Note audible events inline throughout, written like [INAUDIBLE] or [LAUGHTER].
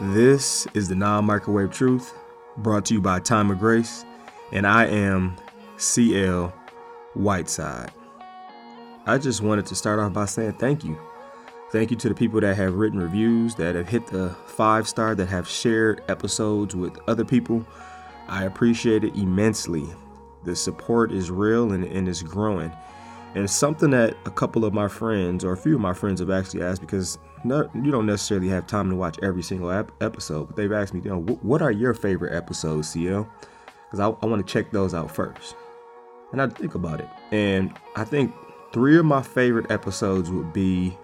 This is the non microwave truth brought to you by Time of Grace, and I am CL Whiteside. I just wanted to start off by saying thank you. Thank you to the people that have written reviews, that have hit the five star, that have shared episodes with other people. I appreciate it immensely. The support is real and, and it's growing. And something that a couple of my friends, or a few of my friends, have actually asked because not, you don't necessarily have time to watch every single ep- episode. But they've asked me, you know, what are your favorite episodes, CL? Because I, I want to check those out first. And I think about it. And I think three of my favorite episodes would be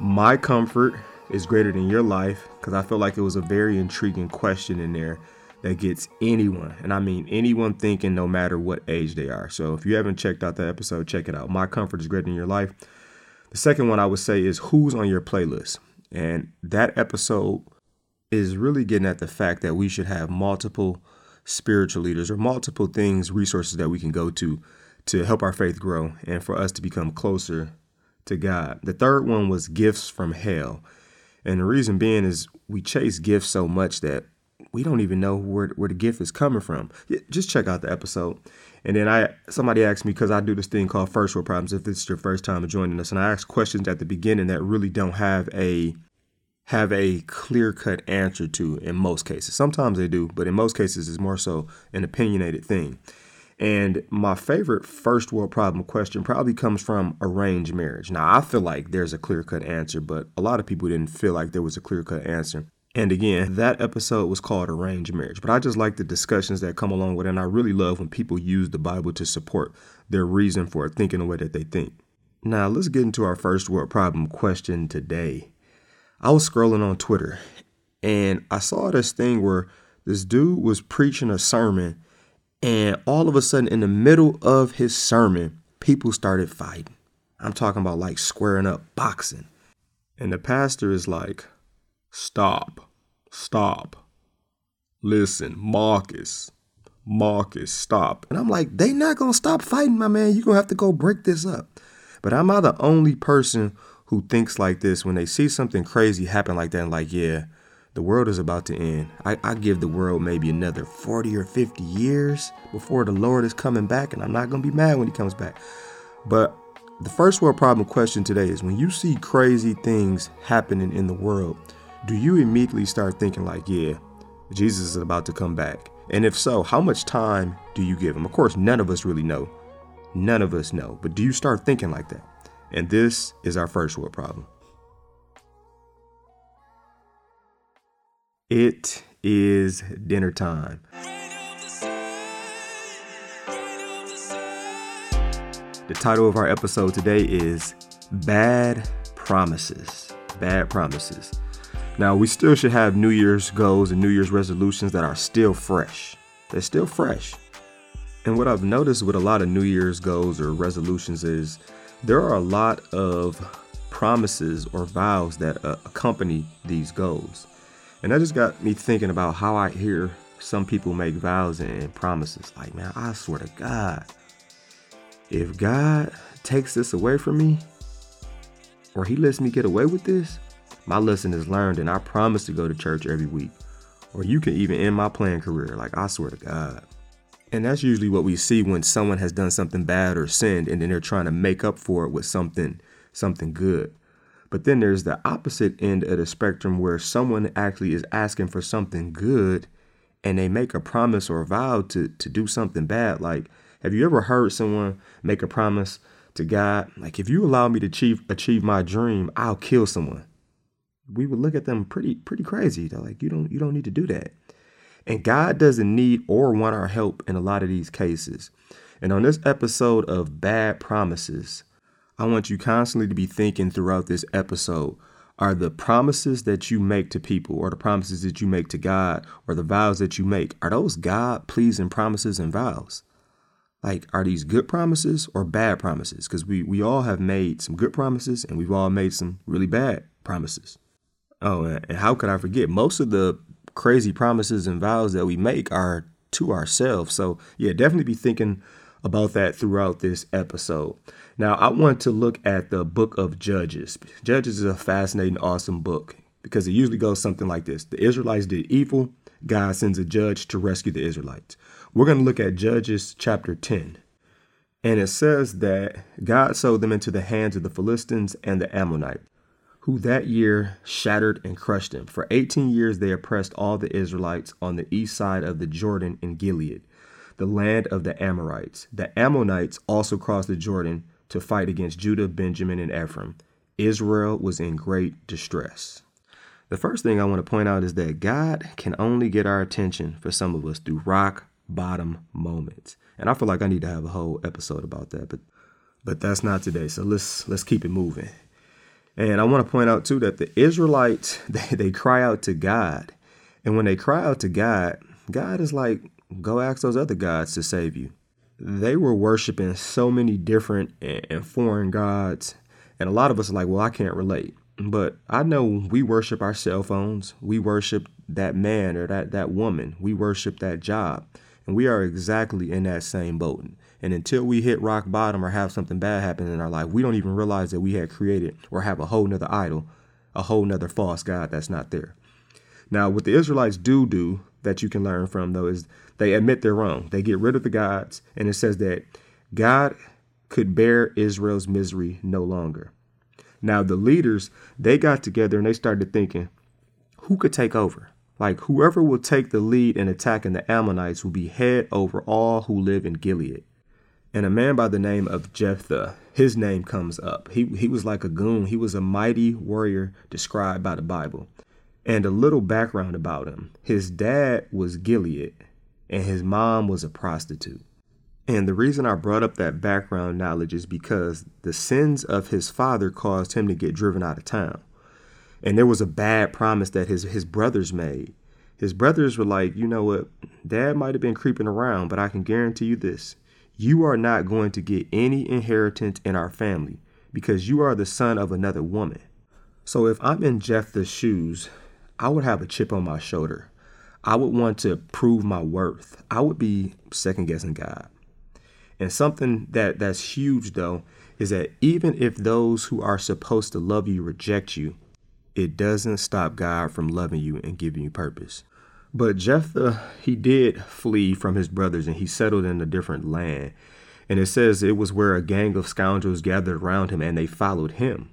My Comfort is Greater Than Your Life, because I feel like it was a very intriguing question in there that gets anyone, and I mean anyone thinking no matter what age they are. So if you haven't checked out that episode, check it out. My comfort is greater Than your life. The second one I would say is who's on your playlist. And that episode is really getting at the fact that we should have multiple spiritual leaders or multiple things, resources that we can go to to help our faith grow and for us to become closer to God. The third one was gifts from hell. And the reason being is we chase gifts so much that we don't even know where where the gift is coming from. Just check out the episode. And then I somebody asked me because I do this thing called first world problems. If it's your first time joining us, and I ask questions at the beginning that really don't have a have a clear cut answer to in most cases. Sometimes they do, but in most cases it's more so an opinionated thing. And my favorite first world problem question probably comes from arranged marriage. Now, I feel like there's a clear cut answer, but a lot of people didn't feel like there was a clear cut answer. And again, that episode was called Arranged Marriage. But I just like the discussions that come along with it. And I really love when people use the Bible to support their reason for thinking the way that they think. Now, let's get into our first world problem question today. I was scrolling on Twitter and I saw this thing where this dude was preaching a sermon, and all of a sudden, in the middle of his sermon, people started fighting. I'm talking about like squaring up, boxing. And the pastor is like, Stop. Stop. Listen, Marcus. Marcus, stop. And I'm like, they not gonna stop fighting, my man. You're gonna have to go break this up. But am I the only person who thinks like this when they see something crazy happen like that and like, yeah, the world is about to end. I, I give the world maybe another 40 or 50 years before the Lord is coming back, and I'm not gonna be mad when he comes back. But the first world problem question today is when you see crazy things happening in the world, do you immediately start thinking, like, yeah, Jesus is about to come back? And if so, how much time do you give him? Of course, none of us really know. None of us know. But do you start thinking like that? And this is our first world problem. It is dinner time. The title of our episode today is Bad Promises. Bad Promises. Now, we still should have New Year's goals and New Year's resolutions that are still fresh. They're still fresh. And what I've noticed with a lot of New Year's goals or resolutions is there are a lot of promises or vows that uh, accompany these goals. And that just got me thinking about how I hear some people make vows and promises. Like, man, I swear to God, if God takes this away from me, or He lets me get away with this, my lesson is learned and I promise to go to church every week. Or you can even end my playing career, like I swear to God. And that's usually what we see when someone has done something bad or sinned and then they're trying to make up for it with something something good. But then there's the opposite end of the spectrum where someone actually is asking for something good and they make a promise or a vow to to do something bad. Like, have you ever heard someone make a promise to God? Like, if you allow me to achieve achieve my dream, I'll kill someone we would look at them pretty pretty crazy. They're like, you don't you don't need to do that. And God doesn't need or want our help in a lot of these cases. And on this episode of Bad Promises, I want you constantly to be thinking throughout this episode are the promises that you make to people or the promises that you make to God or the vows that you make are those God pleasing promises and vows? Like are these good promises or bad promises? Cuz we we all have made some good promises and we've all made some really bad promises. Oh, and how could I forget? Most of the crazy promises and vows that we make are to ourselves. So, yeah, definitely be thinking about that throughout this episode. Now, I want to look at the book of Judges. Judges is a fascinating, awesome book because it usually goes something like this The Israelites did evil, God sends a judge to rescue the Israelites. We're going to look at Judges chapter 10. And it says that God sold them into the hands of the Philistines and the Ammonites, who that year shattered and crushed them. For 18 years they oppressed all the Israelites on the east side of the Jordan in Gilead, the land of the Amorites. The Ammonites also crossed the Jordan to fight against Judah, Benjamin, and Ephraim. Israel was in great distress. The first thing I want to point out is that God can only get our attention for some of us through rock bottom moments. And I feel like I need to have a whole episode about that, but but that's not today. So let's let's keep it moving. And I want to point out too that the Israelites [LAUGHS] they, they cry out to God. And when they cry out to God, God is like, go ask those other gods to save you. They were worshiping so many different and foreign gods. And a lot of us are like, well, I can't relate. But I know we worship our cell phones. We worship that man or that, that woman. We worship that job. And we are exactly in that same boat. And until we hit rock bottom or have something bad happen in our life, we don't even realize that we had created or have a whole nother idol, a whole nother false God that's not there. Now, what the Israelites do do that you can learn from, though, is they admit they're wrong. They get rid of the gods, and it says that God could bear Israel's misery no longer. Now, the leaders, they got together and they started thinking, who could take over? Like whoever will take the lead in attacking the Ammonites will be head over all who live in Gilead. And a man by the name of Jephthah, his name comes up. He, he was like a goon. He was a mighty warrior described by the Bible. And a little background about him. His dad was Gilead and his mom was a prostitute. And the reason I brought up that background knowledge is because the sins of his father caused him to get driven out of town. And there was a bad promise that his his brothers made. His brothers were like, you know what, dad might have been creeping around, but I can guarantee you this. You are not going to get any inheritance in our family because you are the son of another woman. So if I'm in Jephthah's shoes, I would have a chip on my shoulder. I would want to prove my worth. I would be second guessing God. And something that that's huge though is that even if those who are supposed to love you reject you, it doesn't stop God from loving you and giving you purpose. But Jephthah, he did flee from his brothers and he settled in a different land. And it says it was where a gang of scoundrels gathered around him and they followed him.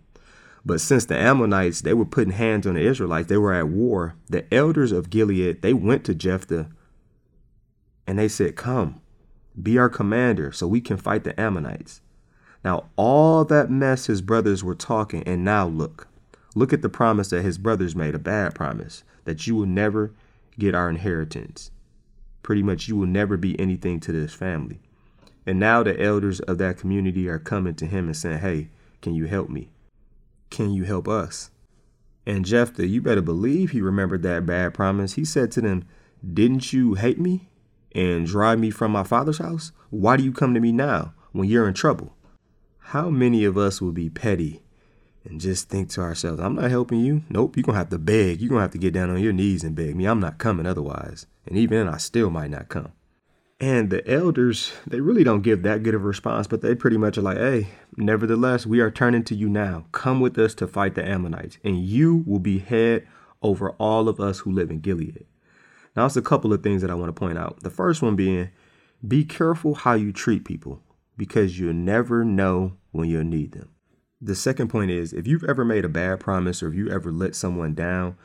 But since the Ammonites, they were putting hands on the Israelites, they were at war. The elders of Gilead, they went to Jephthah and they said, Come, be our commander so we can fight the Ammonites. Now, all that mess his brothers were talking, and now look, Look at the promise that his brothers made, a bad promise, that you will never get our inheritance. Pretty much, you will never be anything to this family. And now the elders of that community are coming to him and saying, Hey, can you help me? Can you help us? And Jephthah, you better believe he remembered that bad promise. He said to them, Didn't you hate me and drive me from my father's house? Why do you come to me now when you're in trouble? How many of us will be petty and just think to ourselves, I'm not helping you. Nope, you're going to have to beg. You're going to have to get down on your knees and beg me. I'm not coming otherwise. And even then, I still might not come. And the elders, they really don't give that good of a response, but they pretty much are like, hey, nevertheless, we are turning to you now. Come with us to fight the Ammonites, and you will be head over all of us who live in Gilead. Now, it's a couple of things that I want to point out. The first one being, be careful how you treat people because you'll never know when you'll need them. The second point is if you've ever made a bad promise or if you ever let someone down,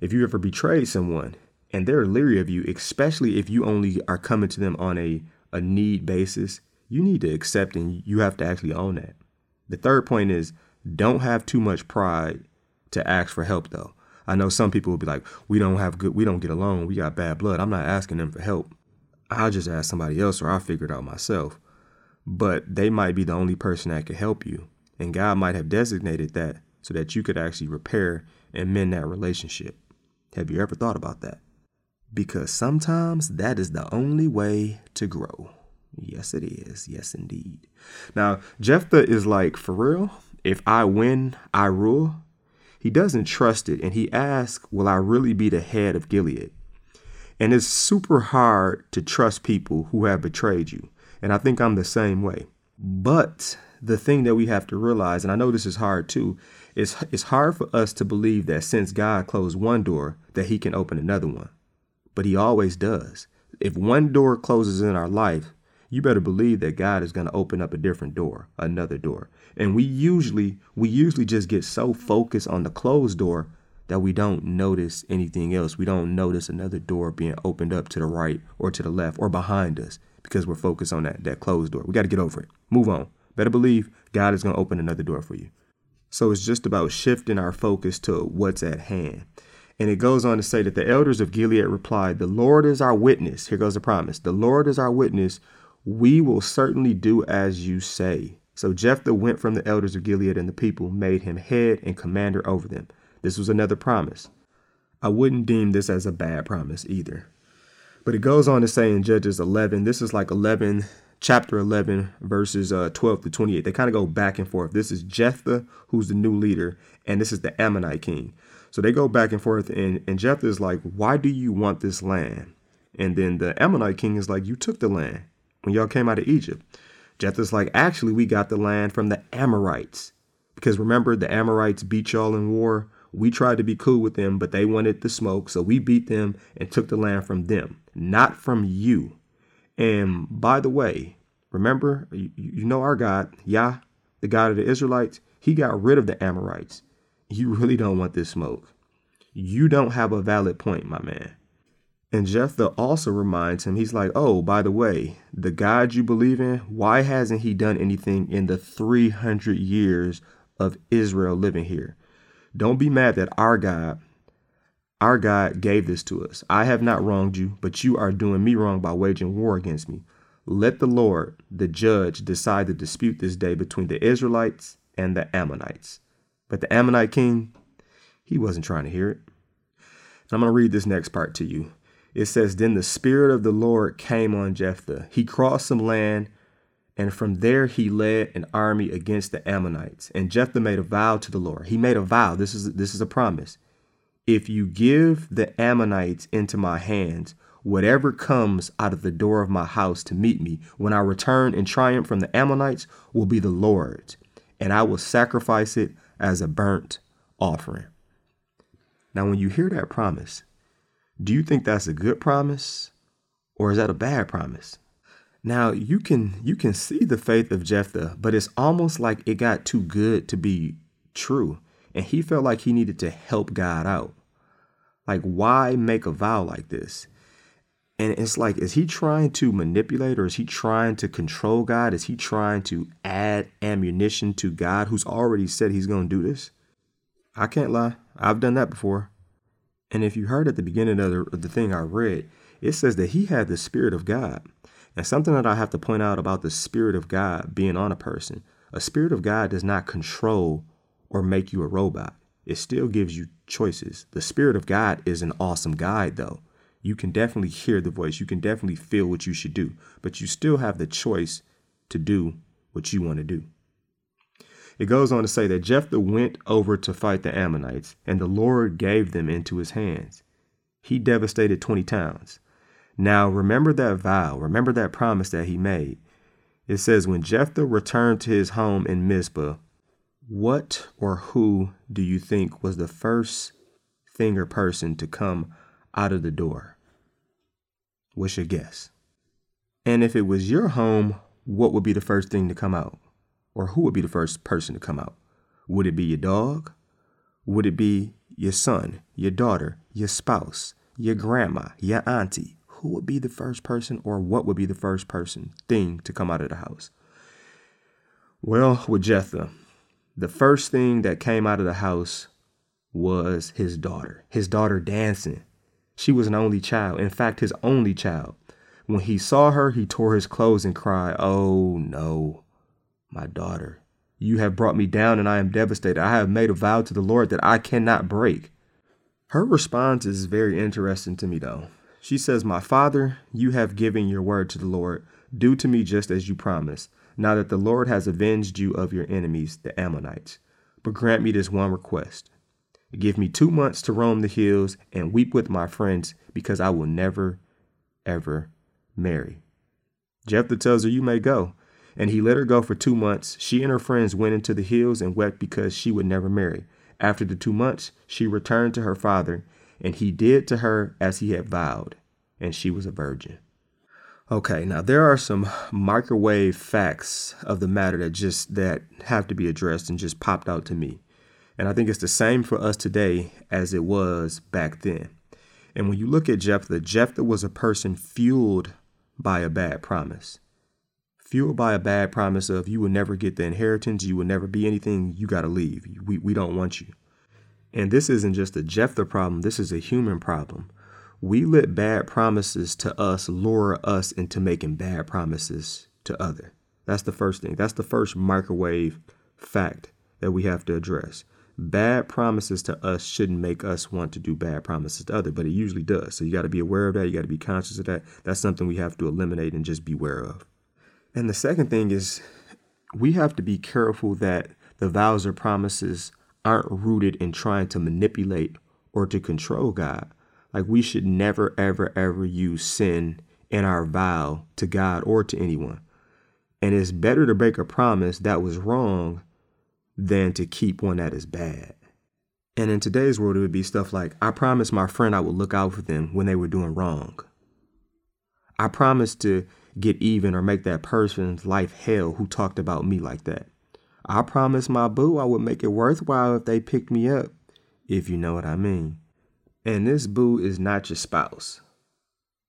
if you ever betrayed someone and they're leery of you, especially if you only are coming to them on a, a need basis, you need to accept and you have to actually own that. The third point is don't have too much pride to ask for help though. I know some people will be like, we don't have good, we don't get along, we got bad blood. I'm not asking them for help. I'll just ask somebody else or I'll figure it out myself. But they might be the only person that can help you. And God might have designated that so that you could actually repair and mend that relationship. Have you ever thought about that? Because sometimes that is the only way to grow. Yes, it is. Yes, indeed. Now, Jephthah is like, for real, if I win, I rule. He doesn't trust it and he asks, Will I really be the head of Gilead? And it's super hard to trust people who have betrayed you. And I think I'm the same way. But the thing that we have to realize, and I know this is hard too, is it's hard for us to believe that since God closed one door, that he can open another one. But he always does. If one door closes in our life, you better believe that God is going to open up a different door, another door. And we usually we usually just get so focused on the closed door that we don't notice anything else. We don't notice another door being opened up to the right or to the left or behind us because we're focused on that that closed door. We got to get over it. Move on. Better believe God is going to open another door for you. So it's just about shifting our focus to what's at hand. And it goes on to say that the elders of Gilead replied, The Lord is our witness. Here goes the promise. The Lord is our witness. We will certainly do as you say. So Jephthah went from the elders of Gilead, and the people made him head and commander over them. This was another promise. I wouldn't deem this as a bad promise either. But it goes on to say in Judges 11, this is like 11, chapter 11, verses uh, 12 to 28. They kind of go back and forth. This is Jephthah, who's the new leader, and this is the Ammonite king. So they go back and forth, and, and Jephthah is like, Why do you want this land? And then the Ammonite king is like, You took the land when y'all came out of Egypt. Jephthah's like, Actually, we got the land from the Amorites. Because remember, the Amorites beat y'all in war. We tried to be cool with them, but they wanted the smoke. So we beat them and took the land from them, not from you. And by the way, remember, you, know our God, Yah, the God of the Israelites, he got rid of the Amorites you [LAUGHS] really don't want this smoke. You don't have a valid point, my man. And Jephthah also reminds him, he's like, oh, by the way, the God you believe in, why hasn't he done anything in the 300 years of Israel living here? Don't be mad that our God, our God gave this to us. I have not wronged you, but you are doing me wrong by waging war against me. Let the Lord, the judge, decide the dispute this day between the Israelites and the Ammonites. But the Ammonite king, he wasn't trying to hear it. And I'm going to read this next part to you. It says, Then the Spirit of the Lord came on Jephthah. He crossed some land, and from there he led an army against the Ammonites. And Jephthah made a vow to the Lord. He made a vow. This is, this is a promise. If you give the Ammonites into my hands, whatever comes out of the door of my house to meet me when I return in triumph from the Ammonites will be the Lord's, and I will sacrifice it as a burnt offering. Now, when you hear that promise, do you think that's a good promise or is that a bad promise? Now, you can you can see the faith of Jephthah, but it's almost like it got too good to be true, and he felt like he needed to help God out. Like why make a vow like this? And it's like, is he trying to manipulate or is he trying to control God? Is he trying to add ammunition to God who's already said he's going to do this? I can't lie. I've done that before. And if you heard at the beginning of the, of the thing I read, it says that he had the Spirit of God. And something that I have to point out about the Spirit of God being on a person a Spirit of God does not control or make you a robot, it still gives you choices. The Spirit of God is an awesome guide, though you can definitely hear the voice. You can definitely feel what you should do, but you still have the choice to do what you want to do. It goes on to say that Jephthah went over to fight the Ammonites, and the Lord gave them into his hands. He devastated 20 towns. Now, remember that vow, remember that promise that he made. It says, When Jephthah returned to his home in Mizpah, what or who do you think was the first thing or person to come out of the door? What's your guess? And if it was your home, what would be the first thing to come out? Or who would be the first person to come out? Would it be your dog? Would it be your son, your daughter, your spouse, your grandma, your auntie? Who would be the first person, or what would be the first person thing to come out of the house? Well, with Jephthah, the first thing that came out of the house was his daughter, his daughter dancing she was an only child, in fact, his only child. When he saw her, he tore his clothes and cried, Oh no, my daughter, you have brought me down and I am devastated. I have made a vow to the Lord that I cannot break. Her response is very interesting to me, though. She says, My father, you have given your word to the Lord. Do to me just as you promised, now that the Lord has avenged you of your enemies, the Ammonites. But grant me this one request Give me two months to roam the hills and weep with my friends because I will never, ever marry. Jephthah tells her, You may go. And he let her go for two months. She and her friends went into the hills and wept because she would never marry. After the two months, she returned to her father, and he did to her as he had vowed, and she was a virgin. Okay, now there are some microwave facts of the matter that just that have to be addressed and just popped out to me. And I think it's the same for us today as it was back then. And when you look at Jephthah, Jephthah was a person fueled by a bad promise. Fueled by a bad promise of you will never get the inheritance, you will never be anything, you got to leave. We, we don't want you. And this isn't just a Jephthah problem, this is a human problem we let bad promises to us lure us into making bad promises to other. That's the first thing. That's the first microwave fact that we have to address. Bad promises to us shouldn't make us want to do bad promises to other, but it usually does. So you got to be aware of that. You got to be conscious of that. That's something we have to eliminate and just beware of. And the second thing is we have to be careful that the vows or promises aren't rooted in trying to manipulate or to control God, like we should never, ever, ever use sin in our vow to God or to anyone. And it's better to break a promise that was wrong than to keep one that is bad. And in today's world, it would be stuff like I promised my friend I would look out for them when they were doing wrong. I promised to get even or make that person's life hell who talked about me like that. I promised my boo I would make it worthwhile if they picked me up, if you know what I mean. And this boo is not your spouse.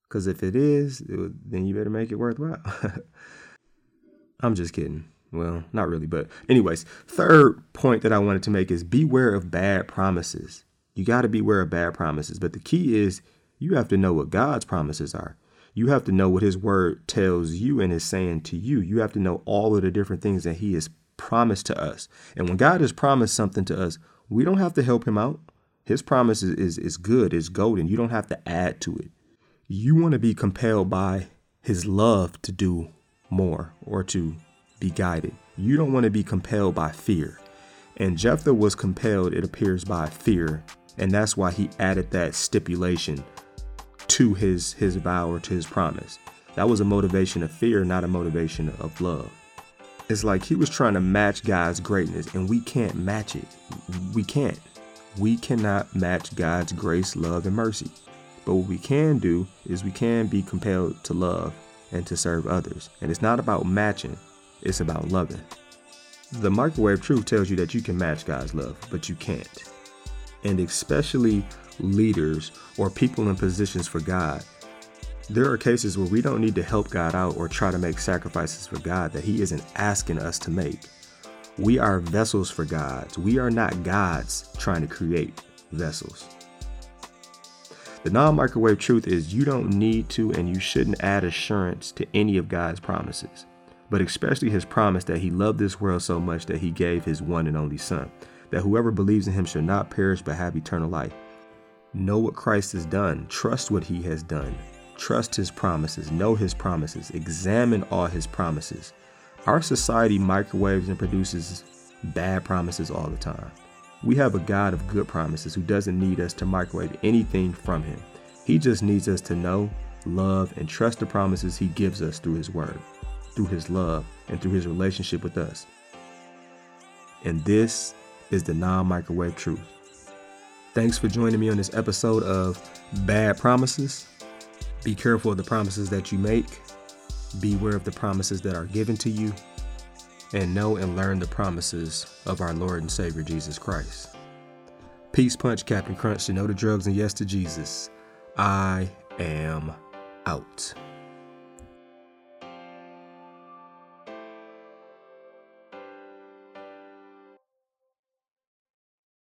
Because if it is, then you better make it worthwhile. [LAUGHS] I'm just kidding. Well, not really, but anyways, third point that I wanted to make is beware of bad promises. You got to beware of bad promises, but the key is you have to know what God's promises are. You have to know what his word tells you and is saying to you. You have to know all of the different things that he has promised to us. And when God has promised something to us, we don't have to help him out. His promise is, is, is good, is golden. You don't have to add to it. You want to be compelled by his love to do more or to be guided. You don't want to be compelled by fear. And Jephthah was compelled, it appears, by fear. And that's why he added that stipulation to his, his vow or to his promise. That was a motivation of fear, not a motivation of love. It's like he was trying to match God's greatness, and we can't match it. We can't we cannot match God's grace, love, and mercy. But what we can do is we can be compelled to love and to serve others. And it's not about matching, it's about loving. The microwave truth tells you that you can match God's love, but you can't. And especially leaders or people in positions for God, there are cases where we don't need to help God out or try to make sacrifices for God that He isn't asking us to make. We are vessels for gods. We are not gods trying to create vessels. The non microwave truth is you don't need to and you shouldn't add assurance to any of God's promises, but especially his promise that he loved this world so much that he gave his one and only Son, that whoever believes in him shall not perish but have eternal life. Know what Christ has done, trust what he has done, trust his promises, know his promises, examine all his promises. Our society microwaves and produces bad promises all the time. We have a God of good promises who doesn't need us to microwave anything from him. He just needs us to know, love, and trust the promises he gives us through his word, through his love, and through his relationship with us. And this is the non microwave truth. Thanks for joining me on this episode of Bad Promises. Be careful of the promises that you make Beware of the promises that are given to you, and know and learn the promises of our Lord and Savior Jesus Christ. Peace punch, Captain Crunch, to know the drugs and yes to Jesus. I am out.